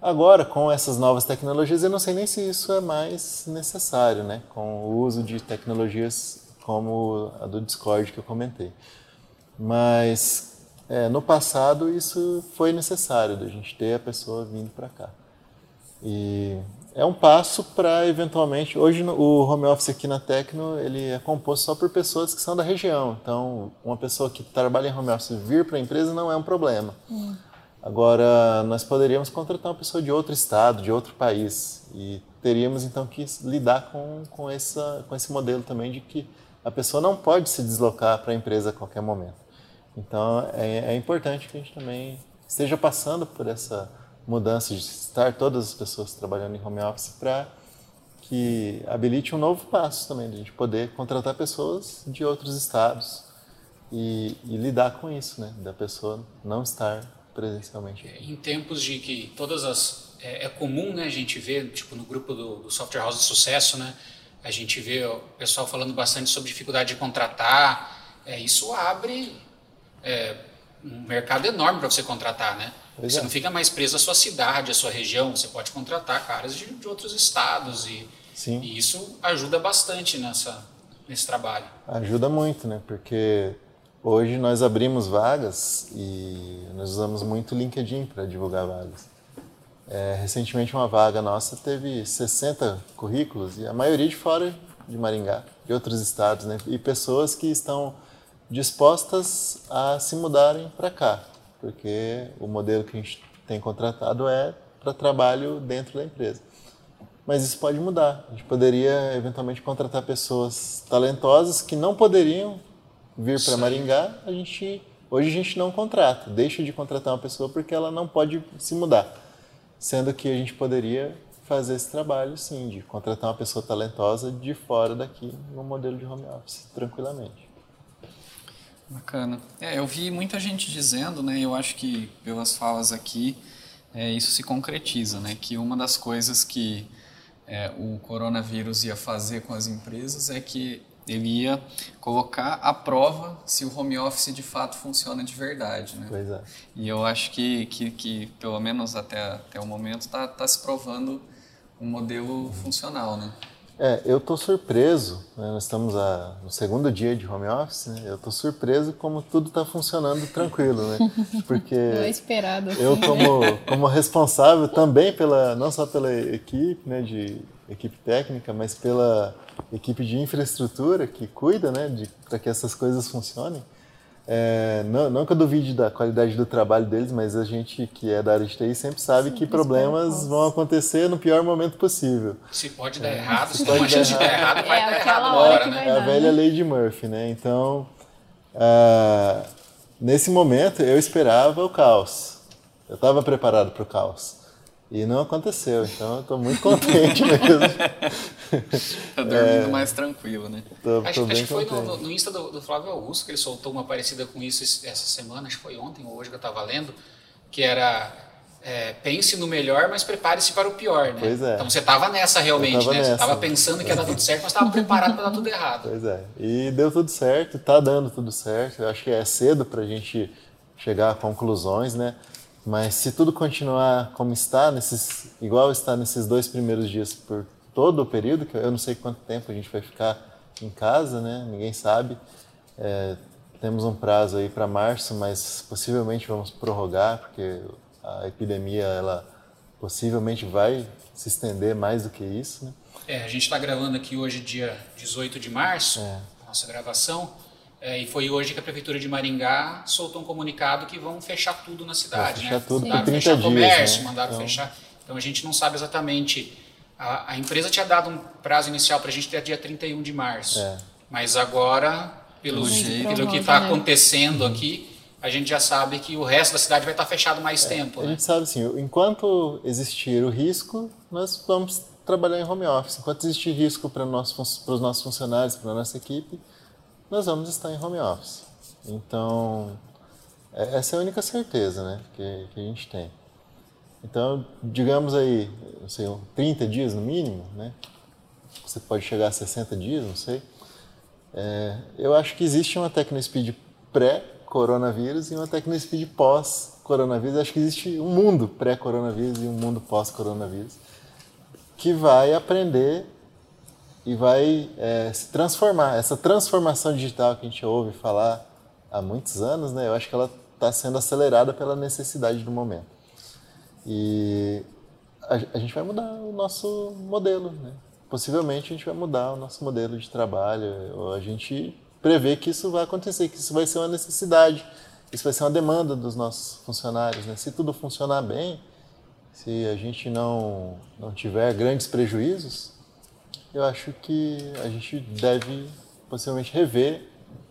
Agora, com essas novas tecnologias, eu não sei nem se isso é mais necessário, né? Com o uso de tecnologias como a do Discord que eu comentei. Mas é, no passado isso foi necessário, da gente ter a pessoa vindo para cá. E é um passo para eventualmente. Hoje o home office aqui na Tecno ele é composto só por pessoas que são da região. Então, uma pessoa que trabalha em home office vir para a empresa não é um problema. Hum. Agora, nós poderíamos contratar uma pessoa de outro estado, de outro país e teríamos então que lidar com, com, essa, com esse modelo também de que a pessoa não pode se deslocar para a empresa a qualquer momento. Então, é, é importante que a gente também esteja passando por essa mudança de estar todas as pessoas trabalhando em home office para que habilite um novo passo também, de a gente poder contratar pessoas de outros estados e, e lidar com isso, né? Da pessoa não estar presencialmente. Em tempos de que todas as é, é comum, né? A gente vê tipo no grupo do, do, Software House de Sucesso, né? A gente vê o pessoal falando bastante sobre dificuldade de contratar. É, isso abre é, um mercado enorme para você contratar, né? Pois você é. não fica mais preso à sua cidade, à sua região. Você pode contratar caras de, de outros estados e, e isso ajuda bastante nessa, nesse trabalho. Ajuda muito, né? Porque hoje nós abrimos vagas e nós usamos muito o LinkedIn para divulgar vagas. É, recentemente uma vaga nossa teve 60 currículos e a maioria de fora de Maringá, de outros estados, né? E pessoas que estão dispostas a se mudarem para cá porque o modelo que a gente tem contratado é para trabalho dentro da empresa. Mas isso pode mudar. A gente poderia eventualmente contratar pessoas talentosas que não poderiam vir para Maringá. A gente hoje a gente não contrata, deixa de contratar uma pessoa porque ela não pode se mudar. Sendo que a gente poderia fazer esse trabalho, sim, de contratar uma pessoa talentosa de fora daqui no modelo de home office, tranquilamente. Bacana. É, eu vi muita gente dizendo, né, eu acho que pelas falas aqui, é, isso se concretiza, né, que uma das coisas que é, o coronavírus ia fazer com as empresas é que ele ia colocar à prova se o home office de fato funciona de verdade, né? Pois é. E eu acho que, que, que pelo menos até, até o momento, está tá se provando um modelo funcional, né? É, eu estou surpreso, né? nós estamos a, no segundo dia de home office, né? eu estou surpreso como tudo está funcionando tranquilo, né? (laughs) Porque não é esperado. Assim, eu como, né? (laughs) como responsável também pela, não só pela equipe, né, de equipe técnica, mas pela equipe de infraestrutura que cuida, né, para que essas coisas funcionem, é, não, não que eu duvide da qualidade do trabalho deles, mas a gente que é da área de TI sempre sabe Sim, que problemas vão acontecer no pior momento possível. Se pode dar é, errado, se, se tem uma chance de dar errado, vai é, dar errado agora, né? É a velha lei de Murphy, né? Então, uh, nesse momento eu esperava o caos. Eu estava preparado para o caos. E não aconteceu, então eu estou muito contente (laughs) mesmo. Tá dormindo é, mais tranquilo, né? Tô, acho, acho que foi no, no, Insta do, do, Flávio Augusto que ele soltou uma parecida com isso essa semana, acho que foi ontem ou hoje que eu estava lendo, que era é, pense no melhor, mas prepare-se para o pior, né? Pois é. Então você estava nessa realmente, né? Nessa. Você estava pensando que ia dar tudo certo, mas estava preparado para dar tudo errado. Pois é. E deu tudo certo, está dando tudo certo. Eu acho que é cedo para a gente chegar a conclusões, né? Mas se tudo continuar como está, nesses, igual está nesses dois primeiros dias por todo o período, que eu não sei quanto tempo a gente vai ficar em casa, né? Ninguém sabe. É, temos um prazo aí para março, mas possivelmente vamos prorrogar, porque a epidemia ela possivelmente vai se estender mais do que isso. Né? É, a gente está gravando aqui hoje, dia 18 de março, é. nossa gravação, é, e foi hoje que a Prefeitura de Maringá soltou um comunicado que vão fechar tudo na cidade. fechar né? tudo 30 fechar dias. comércio, né? mandaram então... fechar. Então a gente não sabe exatamente. A, a empresa tinha dado um prazo inicial para a gente até dia 31 de março. É. Mas agora, pelo, pelo que está acontecendo aqui, a gente já sabe que o resto da cidade vai estar fechado mais é, tempo. A né? gente sabe assim, enquanto existir o risco, nós vamos trabalhar em home office. Enquanto existir risco para, para os nossos funcionários, para a nossa equipe, nós vamos estar em home office. Então, é, essa é a única certeza né, que, que a gente tem. Então, digamos aí, não sei, 30 dias no mínimo, né? Você pode chegar a 60 dias, não sei. É, eu acho que existe uma TecnoSpeed pré coronavírus e uma TecnoSpeed pós-coronavírus. Acho que existe um mundo pré-coronavírus e um mundo pós-coronavírus que vai aprender e vai é, se transformar. Essa transformação digital que a gente ouve falar há muitos anos, né, eu acho que ela está sendo acelerada pela necessidade do momento. E a, a, gente vai mudar o nosso modelo. Né? Possivelmente a gente vai mudar o nosso modelo de trabalho. A gente prever que isso vai acontecer, que isso vai ser uma necessidade, isso vai ser uma demanda dos nossos funcionários. Né? Se tudo funcionar bem, se a gente não, não tiver grandes prejuízos, eu acho que a gente deve possivelmente rever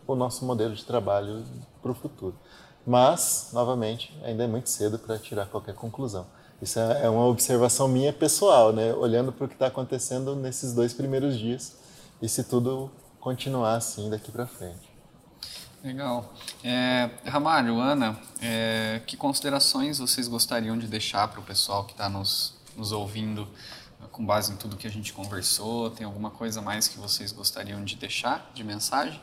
o nosso modelo de trabalho para o futuro. Mas, novamente, ainda é muito cedo para tirar qualquer conclusão. Isso é, é uma observação minha pessoal, né? olhando para o que está acontecendo nesses dois primeiros dias. E se tudo continuar assim daqui para frente. Legal. É, Ana, é, que considerações vocês gostariam de deixar para o pessoal que está nos, nos ouvindo com base em tudo que a gente conversou? Tem alguma coisa mais que vocês gostariam de deixar de mensagem?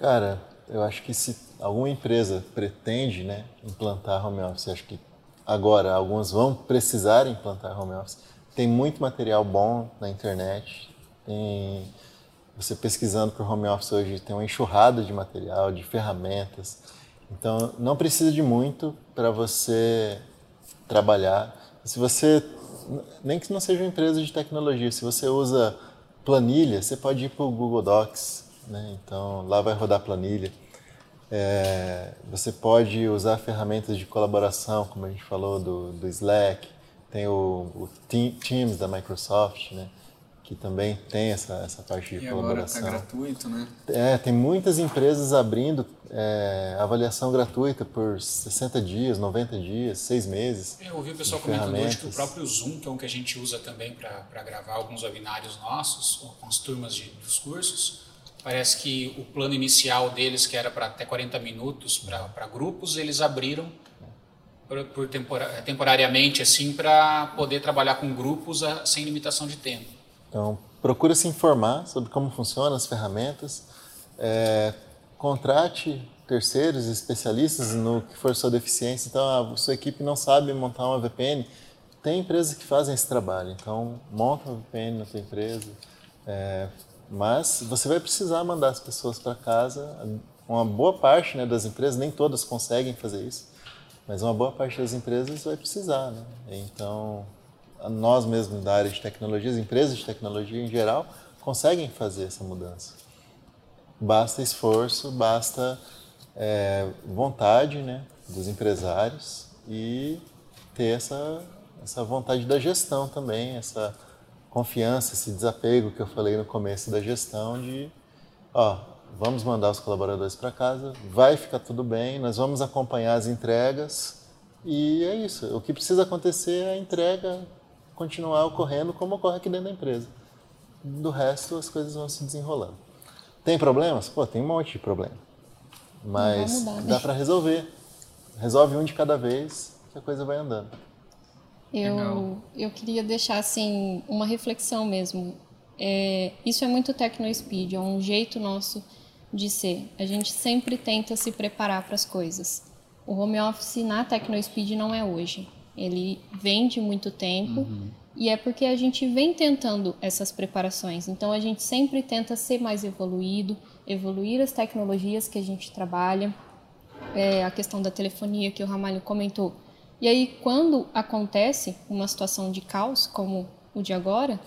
Cara, eu acho que se alguma empresa pretende né, implantar home office, acho que agora algumas vão precisar implantar home office, tem muito material bom na internet. Tem você pesquisando por home office hoje tem uma enxurrada de material, de ferramentas. Então não precisa de muito para você trabalhar. Se você nem que não seja uma empresa de tecnologia, se você usa planilha, você pode ir para o Google Docs, né? Então lá vai rodar planilha. É, você pode usar ferramentas de colaboração, como a gente falou do, do Slack, tem o, o Teams da Microsoft, né? que também tem essa, essa parte de e colaboração. Agora tá gratuito, né? É, tem muitas empresas abrindo é, avaliação gratuita por 60 dias, 90 dias, 6 meses. Eu ouvi o pessoal comentando hoje que o próprio Zoom, que é um que a gente usa também para gravar alguns webinários nossos, com as turmas de, dos cursos, parece que o plano inicial deles, que era para até 40 minutos para grupos, eles abriram por, por tempora, temporariamente assim para poder trabalhar com grupos a, sem limitação de tempo. Então, procura se informar sobre como funcionam as ferramentas, é, contrate terceiros especialistas no que for sua deficiência. Então, a sua equipe não sabe montar uma VPN, tem empresas que fazem esse trabalho. Então, monta uma VPN na sua empresa, é, mas você vai precisar mandar as pessoas para casa. Uma boa parte né, das empresas, nem todas conseguem fazer isso mas uma boa parte das empresas vai precisar, né? Então, nós mesmos da área de tecnologia, as empresas de tecnologia em geral, conseguem fazer essa mudança. Basta esforço, basta é, vontade né, dos empresários e ter essa, essa vontade da gestão também, essa confiança, esse desapego que eu falei no começo da gestão de, ó, vamos mandar os colaboradores para casa, vai ficar tudo bem, nós vamos acompanhar as entregas e é isso. O que precisa acontecer é a entrega continuar ocorrendo como ocorre aqui dentro da empresa. Do resto, as coisas vão se desenrolando. Tem problemas? Pô, tem um monte de problema. Mas mudar, né? dá para resolver. Resolve um de cada vez que a coisa vai andando. Eu, Legal. eu queria deixar assim uma reflexão mesmo. É, isso é muito TecnoSpeed, é um jeito nosso de ser. A gente sempre tenta se preparar para as coisas. O home office na TecnoSpeed não é hoje. Ele vem de muito tempo e é porque a gente vem tentando essas preparações. Então a gente sempre tenta ser mais evoluído, evoluir as tecnologias que a gente trabalha é, a questão da telefonia que o Ramalho comentou. E aí, quando acontece uma situação de caos, como o de agora,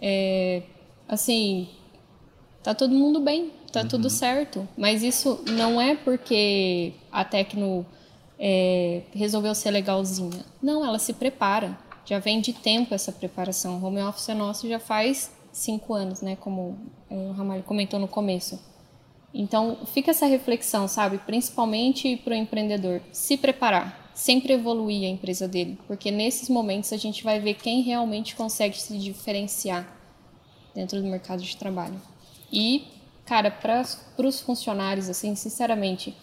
é, assim, tá todo mundo bem, tá tudo certo. Mas isso não é porque a Tecno é, resolveu ser legalzinha. Não, ela se prepara. Já vem de tempo essa preparação. O home office é nosso já faz cinco anos, né? Como é, o Ramalho comentou no começo. Então, fica essa reflexão, sabe? Principalmente para o empreendedor. Se preparar, sempre evoluir a empresa dele. Porque nesses momentos a gente vai ver quem realmente consegue se diferenciar dentro do mercado de trabalho. E, cara, para os funcionários, assim, sinceramente,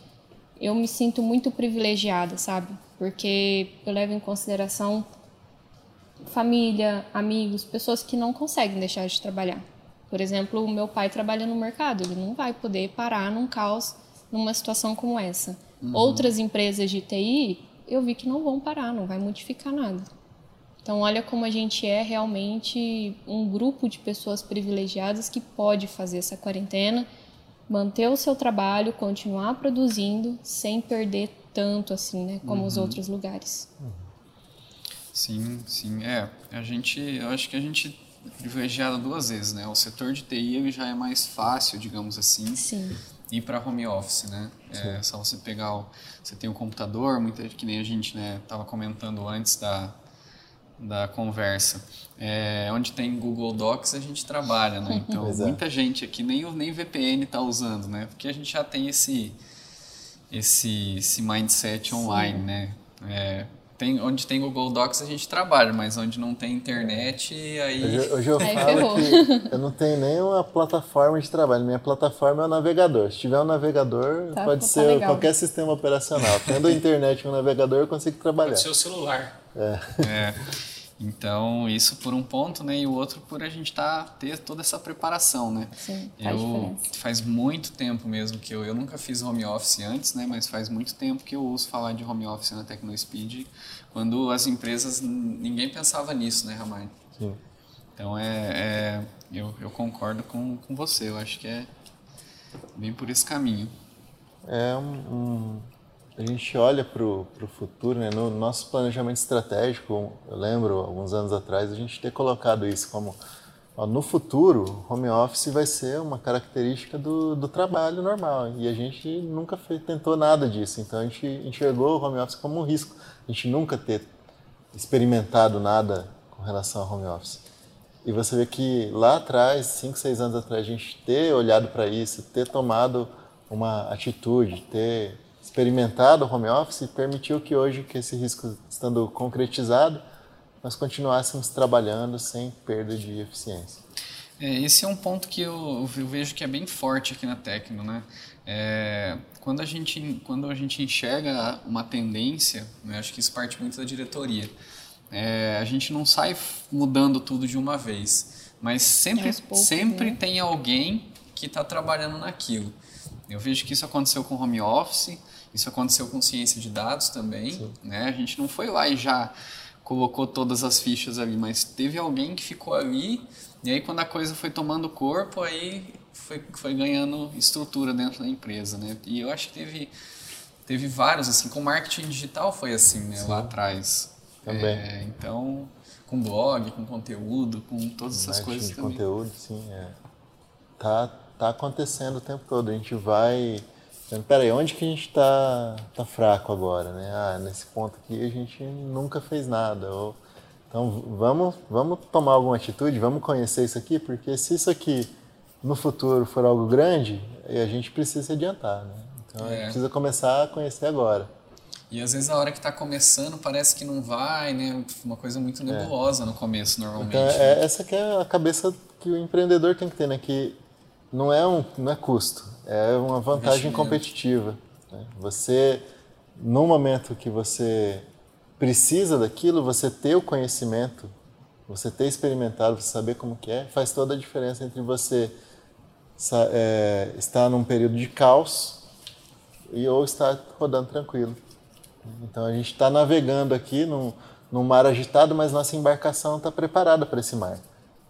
eu me sinto muito privilegiada, sabe? Porque eu levo em consideração família, amigos, pessoas que não conseguem deixar de trabalhar. Por exemplo, o meu pai trabalha no mercado, ele não vai poder parar num caos numa situação como essa. Outras empresas de TI, eu vi que não vão parar, não vai modificar nada. Então, olha como a gente é realmente um grupo de pessoas privilegiadas que pode fazer essa quarentena, manter o seu trabalho, continuar produzindo sem perder tanto assim, né, como os outros lugares. Sim, sim. É, a gente, eu acho que a gente é privilegiado duas vezes, né? O setor de TI já é mais fácil, digamos assim, Sim. Ir para home office, né? É só você pegar o, você tem um computador, muita que nem a gente, né, tava comentando antes da da conversa. É, onde tem Google Docs a gente trabalha, né? (laughs) Então é. muita gente aqui nem o- nem VPN está usando, né? Porque a gente já tem esse esse esse mindset online, né? É, tem, onde tem Google Docs a gente trabalha, mas onde não tem internet, aí Hoje, hoje eu Aí falo ferrou. que eu não tenho nenhuma plataforma de trabalho. Minha plataforma é o navegador. Se tiver um navegador, Tá- pode tá ser legal. qualquer sistema operacional. Tendo a internet e um navegador, eu consigo trabalhar. Pode ser o celular. É. Então, isso por um ponto, né? E o outro por a gente tá, ter toda essa preparação, né? Sim, faz eu, diferença. faz muito tempo mesmo que eu, eu nunca fiz home office antes, né? Mas faz muito tempo que eu ouço falar de home office na TecnoSpeed, quando as empresas, ninguém pensava nisso, né, Ramai? Sim. Então, é, é- eu, eu concordo com, com você, eu acho que é bem por esse caminho. É um, um- a gente olha para o futuro, né? no nosso planejamento estratégico, eu lembro alguns anos atrás a gente ter colocado isso como ó, no futuro, home office vai ser uma característica do, do trabalho normal e a gente nunca fez, tentou nada disso, então a gente enxergou o home office como um risco, a gente nunca ter experimentado nada com relação ao home office. E você vê que lá atrás, 5, 6 anos atrás, a gente ter olhado para isso, ter tomado uma atitude, ter experimentado o home office, permitiu que hoje, que esse risco estando concretizado, nós continuássemos trabalhando sem perda de eficiência. É, esse é um ponto que eu, eu vejo que é bem forte aqui na Tecno, né? É, quando, a gente, quando a gente enxerga uma tendência, né, acho que isso parte muito da diretoria, é, a gente não sai mudando tudo de uma vez, mas sempre, poucos, sempre né? tem alguém que está trabalhando naquilo. Eu vejo que isso aconteceu com home office, isso aconteceu com ciência de dados também, né? A gente não foi lá e já colocou todas as fichas ali, mas teve alguém que ficou ali e aí quando a coisa foi tomando corpo, aí foi, foi ganhando estrutura dentro da empresa, né? E eu acho que teve teve vários assim, com marketing digital foi assim, né, lá atrás. Também. É, então, com blog, com conteúdo, com todas essas Marketing coisas de também. conteúdo, sim, é. Tá, tá acontecendo o tempo todo. A gente vai. Dizendo, Peraí, onde que a gente tá, tá fraco agora, né? Ah, nesse ponto aqui a gente nunca fez nada. Ou, então vamos, vamos tomar alguma atitude, vamos conhecer isso aqui, porque se isso aqui no futuro for algo grande, a gente precisa se adiantar, né? Então a É. gente precisa começar a conhecer agora. E às vezes a hora que está começando parece que não vai, né? Uma coisa muito nebulosa é. no começo, normalmente. Então, é, né? essa que é a cabeça que o empreendedor tem que ter, né? Que não é um não é custo, é uma vantagem competitiva. Né? Você, no momento que você precisa daquilo, você ter o conhecimento, você ter experimentado, você saber como que é, faz toda a diferença entre você é, estar num período de caos e ou estar rodando tranquilo. Então a gente está navegando aqui num, num mar agitado, mas nossa embarcação está preparada para esse mar.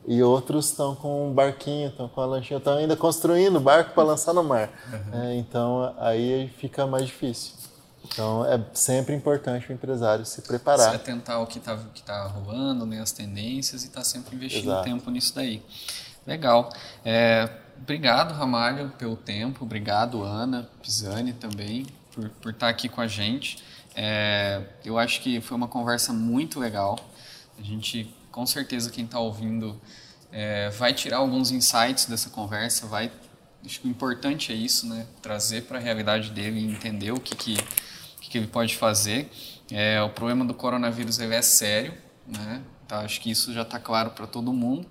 E outros estão com um barquinho, estão com a lanchinha, estão ainda construindo barco para lançar no mar. Uhum. É, então aí fica mais difícil. Então é sempre importante o empresário se preparar. Se atentar ao que está que tá rolando, né, as tendências e estar tá sempre investindo Exato. tempo nisso daí. Legal. É, obrigado, Ramalho, pelo tempo. Obrigado, Ana Pisani também, por, por estar tá aqui com a gente. É, eu acho que foi uma conversa muito legal. A gente, com certeza, quem está ouvindo é, vai tirar alguns insights dessa conversa, vai acho que o importante é isso, né? Trazer para a realidade dele e entender o que, que, que ele pode fazer. É, o problema do coronavírus ele é sério, né? Tá, acho que isso já está claro para todo mundo.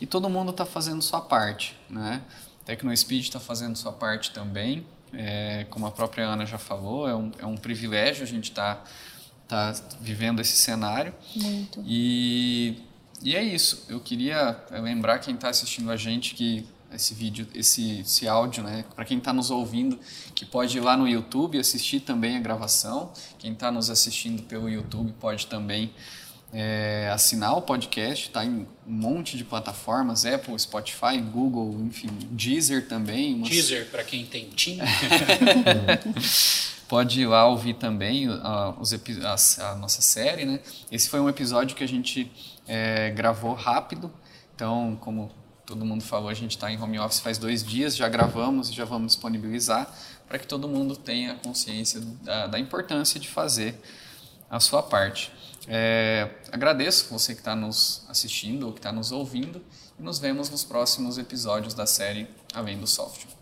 E todo mundo está fazendo sua parte, né? TecnoSpeed está fazendo sua parte também. É, como a própria Ana já falou, é um, é um privilégio a gente estar tá, tá vivendo esse cenário. Muito. E, e é isso. Eu queria lembrar quem está assistindo a gente que esse vídeo, esse, esse áudio, né? Para quem está nos ouvindo, que pode ir lá no YouTube assistir também a gravação. Quem está nos assistindo pelo YouTube pode também é, assinar o podcast, está em um monte de plataformas, Apple, Spotify, Google, enfim, Deezer também. Umas... Deezer, para quem tem TIM. (laughs) (laughs) Pode ir lá ouvir também uh, os a, a, nossa série, né? Esse foi um episódio que a gente é, gravou rápido, então, como todo mundo falou, a gente está em home office faz dois dias, já gravamos e já vamos disponibilizar para que todo mundo tenha consciência da, da importância de fazer a sua parte. É, agradeço você que está nos assistindo ou que está nos ouvindo e nos vemos nos próximos episódios da série Além do Software.